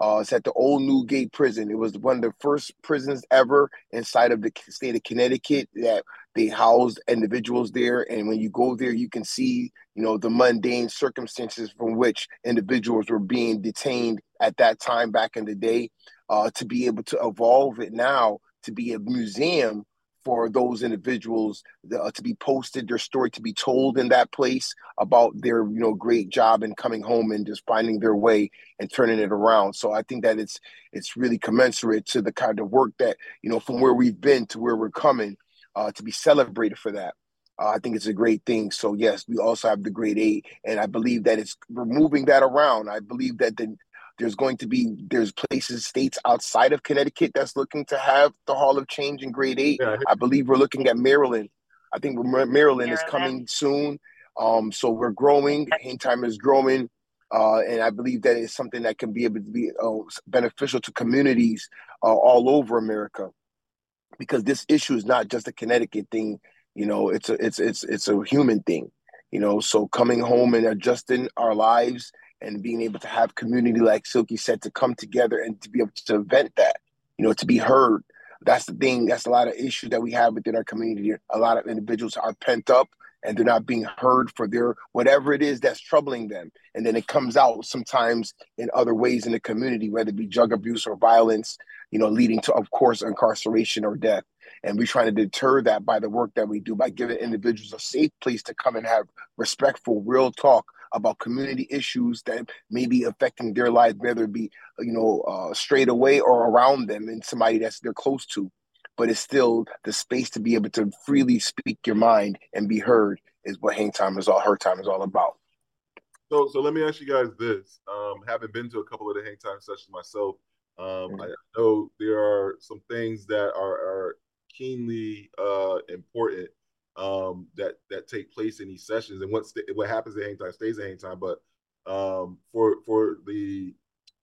[SPEAKER 4] Uh, it's at the old Newgate Prison. It was one of the first prisons ever inside of the state of Connecticut that they housed individuals there. And when you go there, you can see, you know, the mundane circumstances from which individuals were being detained at that time back in the day. Uh, to be able to evolve it now to be a museum for those individuals uh, to be posted, their story to be told in that place about their, you know, great job and coming home and just finding their way and turning it around. So I think that it's it's really commensurate to the kind of work that you know from where we've been to where we're coming uh, to be celebrated for that. Uh, I think it's a great thing. So yes, we also have the Great Eight, and I believe that it's we're moving that around. I believe that the, there's going to be there's places states outside of Connecticut that's looking to have the Hall of Change in Great Eight.
[SPEAKER 2] Yeah,
[SPEAKER 4] I believe we're looking at Maryland. I think we're, Maryland is coming soon. Um, so we're growing. Hang time is growing. Uh, and I believe that is something that can be able to be uh, beneficial to communities uh, all over America, because this issue is not just a Connecticut thing. You know, it's a it's it's it's a human thing. You know, so coming home and adjusting our lives and being able to have community, like Silky said, to come together and to be able to vent that. You know, to be heard. That's the thing. That's a lot of issues that we have within our community. A lot of individuals are pent up and they're not being heard for their whatever it is that's troubling them. And then it comes out sometimes in other ways in the community, whether it be drug abuse or violence, you know, leading to, of course, incarceration or death. And we're trying to deter that by the work that we do, by giving individuals a safe place to come and have respectful, real talk about community issues that may be affecting their lives, whether it be, you know, uh, straight away or around them and somebody that's they're close to. But it's still the space to be able to freely speak your mind and be heard is what hang time is all her time is all about.
[SPEAKER 2] So, so let me ask you guys this: um, having been to a couple of the hang time sessions myself, um. I know there are some things that are, are keenly uh, important um, that that take place in these sessions, and what st- what happens at hang time stays at hang time. But um, for for the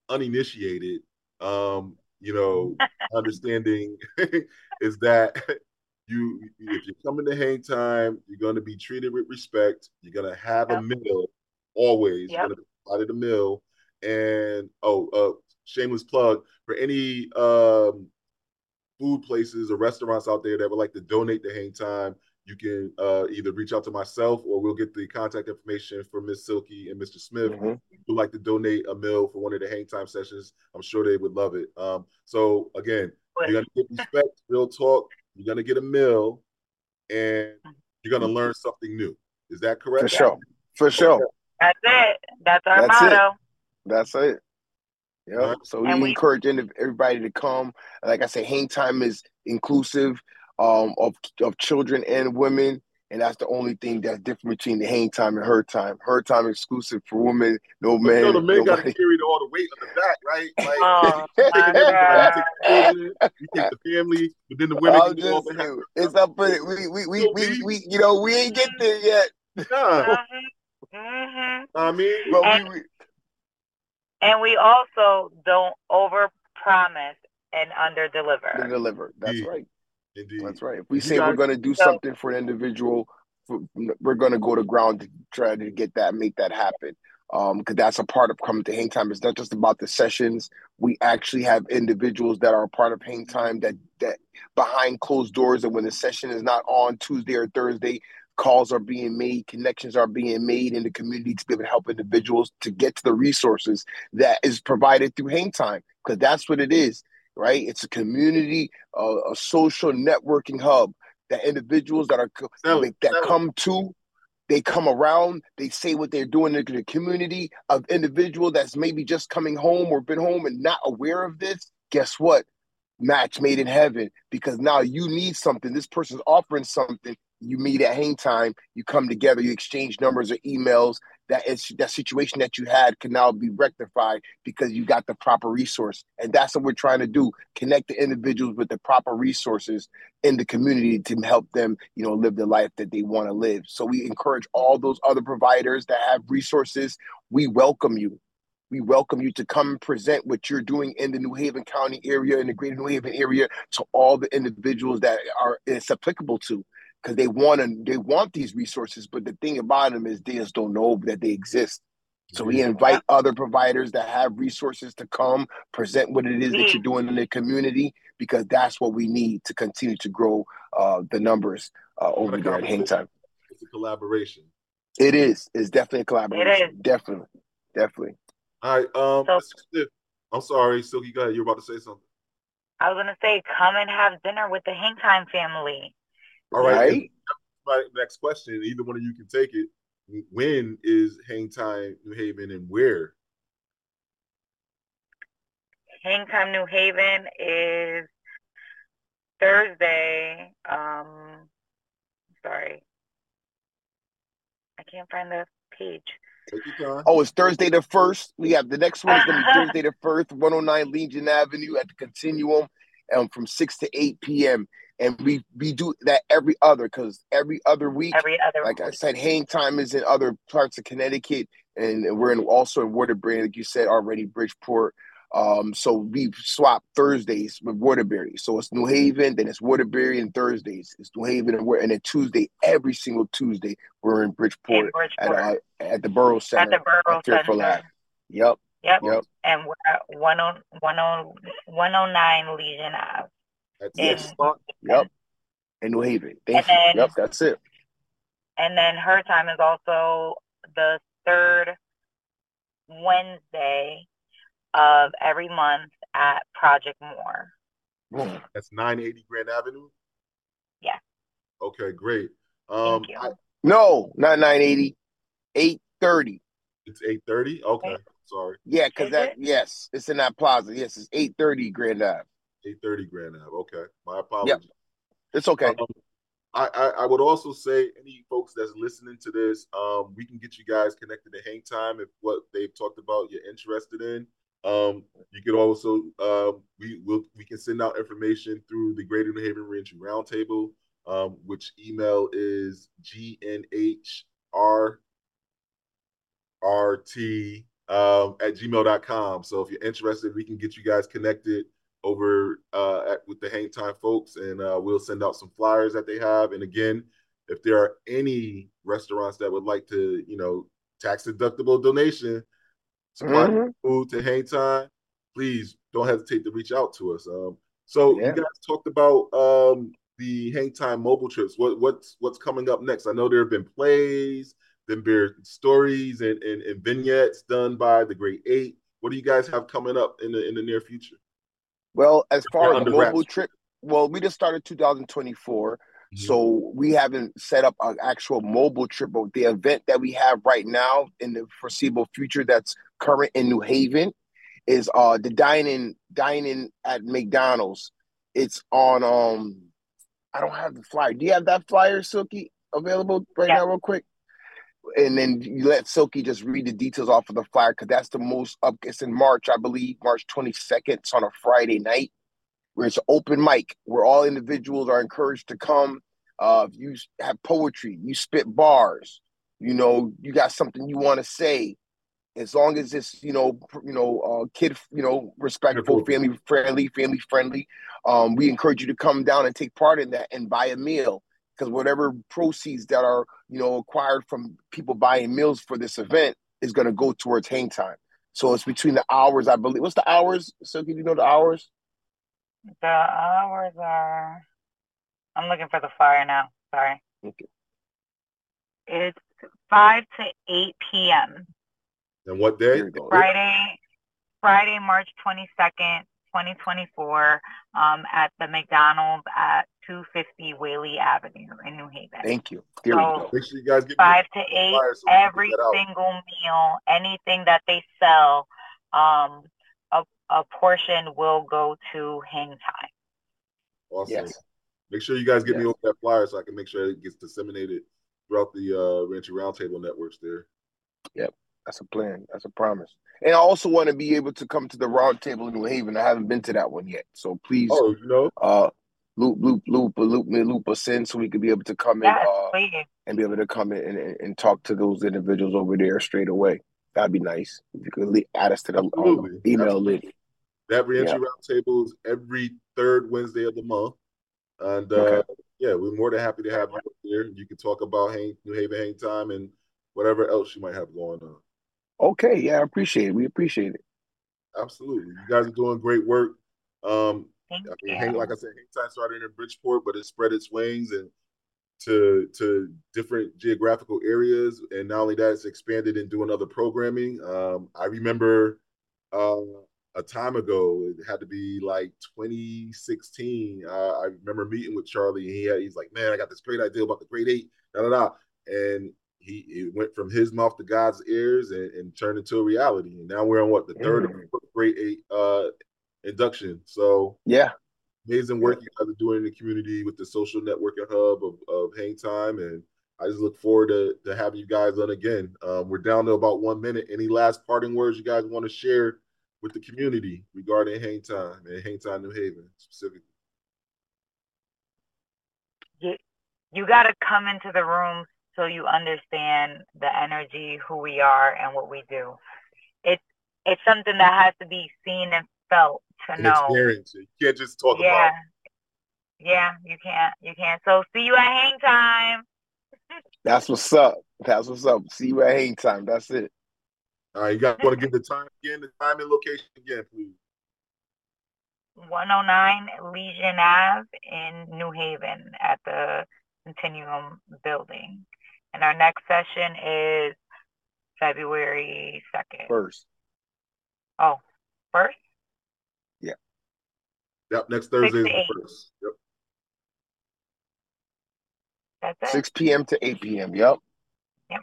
[SPEAKER 2] uninitiated, um, you know, understanding is that you if you're coming to hang time, you're gonna be treated with respect. You're gonna have
[SPEAKER 5] Yep.
[SPEAKER 2] a meal always.
[SPEAKER 5] Yep.
[SPEAKER 2] You're gonna be provided a meal. And oh, uh, shameless plug for any um food places or restaurants out there that would like to donate to hang time. You can uh, either reach out to myself or we'll get the contact information for Miss Silky and Mr. Smith
[SPEAKER 4] Mhm.
[SPEAKER 2] who like to donate a meal for one of the hang time sessions. I'm sure they would love it. Um, so again, you're gonna get respect, real talk. You're gonna get a meal, and you're gonna learn something new. Is that correct?
[SPEAKER 4] For sure. For sure.
[SPEAKER 5] That's it. That's our
[SPEAKER 4] That's it.
[SPEAKER 5] motto.
[SPEAKER 4] That's it. Yep.
[SPEAKER 2] Right.
[SPEAKER 4] So we,
[SPEAKER 5] we-
[SPEAKER 4] encourage everybody to come. Like I said, hang time is inclusive um, of of children and women, and that's the only thing that's different between the hang time and her time. Her time exclusive for women. No
[SPEAKER 2] But
[SPEAKER 4] man.
[SPEAKER 2] you know, the men got to carry all the weight on the back, right? Like,
[SPEAKER 5] Oh,
[SPEAKER 2] you take
[SPEAKER 5] my
[SPEAKER 2] everybody,
[SPEAKER 5] God.
[SPEAKER 2] you take the children, you take the family, but then the women
[SPEAKER 4] I'm
[SPEAKER 2] can do all the
[SPEAKER 4] it's up for it. We we we, we we you know we ain't get there yet,
[SPEAKER 2] Nah,
[SPEAKER 5] hmm
[SPEAKER 2] I mean,
[SPEAKER 4] but
[SPEAKER 5] And-
[SPEAKER 4] we, we
[SPEAKER 5] And we also don't over promise and under
[SPEAKER 4] to
[SPEAKER 5] deliver.
[SPEAKER 4] deliver. That's
[SPEAKER 2] Indeed.
[SPEAKER 4] right.
[SPEAKER 2] indeed.
[SPEAKER 4] That's right. If we
[SPEAKER 2] You
[SPEAKER 4] say we're going to do
[SPEAKER 5] So-
[SPEAKER 4] something for an individual, we're going to go to ground to try to get that, make that happen. Um, because that's a part of coming to Hang Time. It's not just about the sessions. We actually have individuals that are a part of Hang Time that that behind closed doors, and when the session is not on Tuesday or Thursday, calls are being made, connections are being made in the community to be able to help individuals to get to the resources that is provided through Hang Time. Because that's what it is, right? It's a community, uh, a social networking hub that individuals that are that
[SPEAKER 2] sell
[SPEAKER 4] come to they come around they say what they're doing in the community of individual that's maybe just coming home or been home and not aware of this guess what match made in heaven because now you need something this person's offering something you meet at hang time you come together you exchange numbers or emails that it's that situation that you had can now be rectified because you got the proper resource and that's what we're trying to do connect the individuals with the proper resources in the community to help them, you know, live the life that they want to live. So we encourage all those other providers that have resources. We welcome you. We welcome you to come and present what you're doing in the New Haven County area, in the greater New Haven area, to all the individuals that are it's applicable to. Because they want to, they want these resources, but the thing about them is they just don't know that they exist. So we invite other providers that have resources to come present what it is that you're doing in the community because that's what we need to continue to grow uh, the numbers uh, over
[SPEAKER 2] What a
[SPEAKER 4] there at Hang Time.
[SPEAKER 2] It's a collaboration.
[SPEAKER 4] It is. It's definitely a collaboration.
[SPEAKER 5] is.
[SPEAKER 4] Definitely. Definitely.
[SPEAKER 2] All right, um,
[SPEAKER 5] So-
[SPEAKER 2] I'm sorry, Silky, go ahead. You're about to say something.
[SPEAKER 5] I was gonna say, come and have dinner with the Hang Time family.
[SPEAKER 2] All right.
[SPEAKER 4] Right?
[SPEAKER 2] My next question, either one of you can take it. When is Hang Time New Haven and where?
[SPEAKER 5] Hang Time New Haven is Thursday. Um, sorry, I can't find the page.
[SPEAKER 2] Take your time.
[SPEAKER 4] Oh, it's Thursday the first. We have the next one is gonna be Thursday the first, 109 Legion Avenue at the Continuum, um, from six to eight p.m. And we we do that every other because every other week
[SPEAKER 5] Every other
[SPEAKER 4] like I said, hang time is in other parts of Connecticut, and we're in, also in Waterbury, like you said already, Bridgeport. Um, so we swap Thursdays with Waterbury. So it's New Haven, then it's Waterbury, and Thursdays it's New Haven, and, we're, and then Tuesday, every single Tuesday, we're in
[SPEAKER 5] in
[SPEAKER 4] Bridgeport at uh, at the Borough center
[SPEAKER 5] at
[SPEAKER 4] Center
[SPEAKER 5] the Borough
[SPEAKER 4] at Fearful
[SPEAKER 5] Center.
[SPEAKER 4] Yep,
[SPEAKER 5] Yep.
[SPEAKER 4] yep.
[SPEAKER 5] And we're at 10 10 109 Legion Ave.
[SPEAKER 2] That's
[SPEAKER 5] in-
[SPEAKER 2] it. Spot.
[SPEAKER 4] yep. In New Haven. Thank
[SPEAKER 5] And
[SPEAKER 4] you.
[SPEAKER 5] then-
[SPEAKER 4] Yep, that's it.
[SPEAKER 5] And then her time is also the third Wednesday of every month at Project More.
[SPEAKER 4] Boom.
[SPEAKER 2] That's 980 Grand Avenue.
[SPEAKER 5] Yeah.
[SPEAKER 2] Okay, great. Um,
[SPEAKER 5] Thank you.
[SPEAKER 2] I-
[SPEAKER 4] No, not 980, 830.
[SPEAKER 2] it's 830. Okay, sorry,
[SPEAKER 4] Yeah, because that
[SPEAKER 5] it?
[SPEAKER 4] yes, it's in that plaza. Yes, it's 830 Grand Ave.
[SPEAKER 2] 830 Grand Ave. Okay, my apologies.
[SPEAKER 4] It's okay.
[SPEAKER 2] Um, I, I I would also say any folks that's listening to this, um, we can get you guys connected to Hang Time if what they've talked about you're interested in. Um, you could also um, we will we can send out information through the Greater New Haven Reentry Roundtable, um, which email is gnhrrt um, at gmail.com. So if you're interested, we can get you guys connected over uh, at, with the Hang Time folks, and uh, we'll send out some flyers that they have. And again, if there are any restaurants that would like to, you know, tax deductible donation, supply
[SPEAKER 4] Mhm.
[SPEAKER 2] food to Hang Time, please don't hesitate to reach out to us. Um, so
[SPEAKER 4] Yeah.
[SPEAKER 2] you guys talked about um, the Hang Time mobile trips. What what's what's coming up next? I know there have been plays, then been stories and, and, and vignettes done by the Great Eight. What do you guys have coming up in the in the near future?
[SPEAKER 4] Well, as far as
[SPEAKER 2] under
[SPEAKER 4] the mobile
[SPEAKER 2] wraps.
[SPEAKER 4] trip, well, we just started 2024.
[SPEAKER 2] Mhm.
[SPEAKER 4] So we haven't set up an actual mobile trip, but the event that we have right now in the foreseeable future that's current in New Haven is uh the dining dining at McDonald's. It's on um I don't have the flyer. Do you have that flyer, Silky, available right
[SPEAKER 5] Yeah.
[SPEAKER 4] now, real quick? And then you let Silky just read the details off of the flyer because that's the most up. It's in March, I believe, March 22nd. It's on a Friday night where it's open mic where all individuals are encouraged to come. Uh, if you have poetry, you spit bars, you know, you got something you want to say. As long as it's you know you know uh, kid you know respectful, family friendly, family friendly. Um, we encourage you to come down and take part in that and buy a meal because whatever proceeds that are you know acquired from people buying meals for this event is going to go towards hang time. So it's between the hours, I believe. What's the hours? So do you know the hours?
[SPEAKER 5] The hours are. I'm looking for the flyer now. Sorry.
[SPEAKER 4] Okay.
[SPEAKER 5] It's 5 to 8 p.m.
[SPEAKER 2] And what day?
[SPEAKER 4] Here we go.
[SPEAKER 5] Friday, Friday, March 22nd, 2024, um, at the McDonald's at 250 Whaley Avenue in New Haven.
[SPEAKER 4] Thank you. Here we
[SPEAKER 5] So-
[SPEAKER 4] go.
[SPEAKER 2] Make sure you guys get me
[SPEAKER 5] Five to eight,
[SPEAKER 2] so
[SPEAKER 5] every
[SPEAKER 2] get that out.
[SPEAKER 5] single meal, anything that they sell, um, a, a portion will go to hang time.
[SPEAKER 2] Awesome.
[SPEAKER 4] Yes.
[SPEAKER 2] Make sure you guys get me
[SPEAKER 4] Yes.
[SPEAKER 2] over that flyer so I can make sure it gets disseminated throughout the uh Reentry Roundtable networks there. Yep.
[SPEAKER 4] That's a plan. That's a promise. And I also want to be able to come to the roundtable in New Haven. I haven't been to that one yet. So please
[SPEAKER 2] Oh, you know,
[SPEAKER 4] uh loop loop loop a loop me loop us in so we could be able to come in
[SPEAKER 5] Yes,
[SPEAKER 4] uh and be able to come in and, and, and talk to those individuals over there straight away. That'd be nice. If you could add us to the um,
[SPEAKER 2] Absolutely.
[SPEAKER 4] email
[SPEAKER 2] Absolutely.
[SPEAKER 4] list.
[SPEAKER 2] that reentry roundtable is every third Wednesday of the month. And uh
[SPEAKER 4] Okay.
[SPEAKER 2] yeah, we're more than happy to have you up there. You can talk about hang, New Haven hang time and whatever else you might have going on.
[SPEAKER 4] Okay, yeah, I appreciate it. We appreciate it.
[SPEAKER 2] Absolutely. You guys are doing great work. Um
[SPEAKER 5] Thank
[SPEAKER 2] I mean, like I said, hang time started in Bridgeport, but it spread its wings and to to different geographical areas. And not only that, it's expanded and doing other programming. Um, I remember uh, a time ago, it had to be like 2016. Uh, I remember meeting with Charlie, and he had, he's like, "Man, I got this great idea about the Great Eight, da da da," and he it went from his mouth to God's ears and, and turned into a reality. And now we're on what the 3rd of the Great Eight uh, induction. So
[SPEAKER 4] Yeah.
[SPEAKER 2] amazing work you guys are doing in the community with the social networking hub of, of Hang Time. And I just look forward to, to having you guys on again. Um, we're down to about one minute. Any last parting words you guys want to share with the community regarding Hang Time and Hang Time New Haven specifically?
[SPEAKER 5] you got to come into the room so you understand the energy, who we are, and what we do. It's it's something that has to be seen and felt to
[SPEAKER 2] And
[SPEAKER 5] know.
[SPEAKER 2] experience it. You can't just talk
[SPEAKER 5] Yeah,
[SPEAKER 2] about
[SPEAKER 5] yeah, you can't, you can't. So see you at hang time.
[SPEAKER 4] That's what's up. That's what's up. See you at hang time. That's it.
[SPEAKER 2] it. All right, you guys want to give the time again, the time and location again, please.
[SPEAKER 5] 109 Legion Ave in New Haven at the Continuum Building. And our next session is February 2nd.
[SPEAKER 4] First.
[SPEAKER 5] Oh, first?
[SPEAKER 2] Yep, next Thursday is the first. Yep.
[SPEAKER 5] That's it.
[SPEAKER 4] 6 p.m. to 8 p.m. Yep. Yep.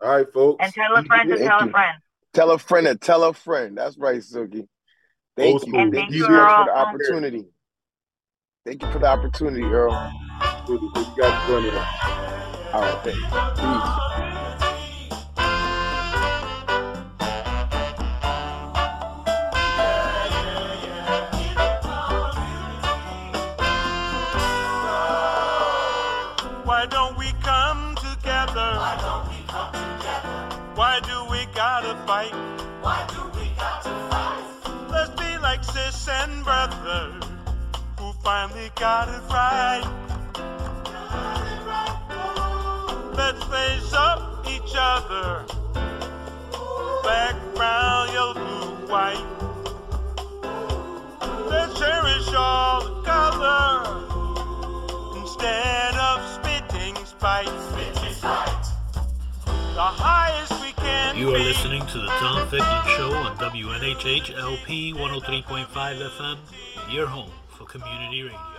[SPEAKER 2] All right, folks.
[SPEAKER 5] And tell a friend to
[SPEAKER 4] Thank
[SPEAKER 5] tell a friend.
[SPEAKER 4] Tell a friend and tell a friend. That's right, Suki. Thank
[SPEAKER 2] Old
[SPEAKER 4] you.
[SPEAKER 5] And
[SPEAKER 4] Thank
[SPEAKER 5] thank
[SPEAKER 4] you
[SPEAKER 5] you,
[SPEAKER 4] so much
[SPEAKER 5] Earl.
[SPEAKER 4] for the opportunity. Thank you for the opportunity, Earl.
[SPEAKER 2] Thank you guys for joining us.
[SPEAKER 4] All right, thanks.
[SPEAKER 6] Fight?
[SPEAKER 7] Why do we got to fight?
[SPEAKER 6] Let's be like sis and brother who finally got it right. Let's face up each other. Black, brown, yellow, blue, white. Let's cherish all the color instead of spitting spite.
[SPEAKER 7] Spitting spite.
[SPEAKER 1] You are listening to the Tom Ficklin Show on WNHH LP 103.5 FM, your home for community radio.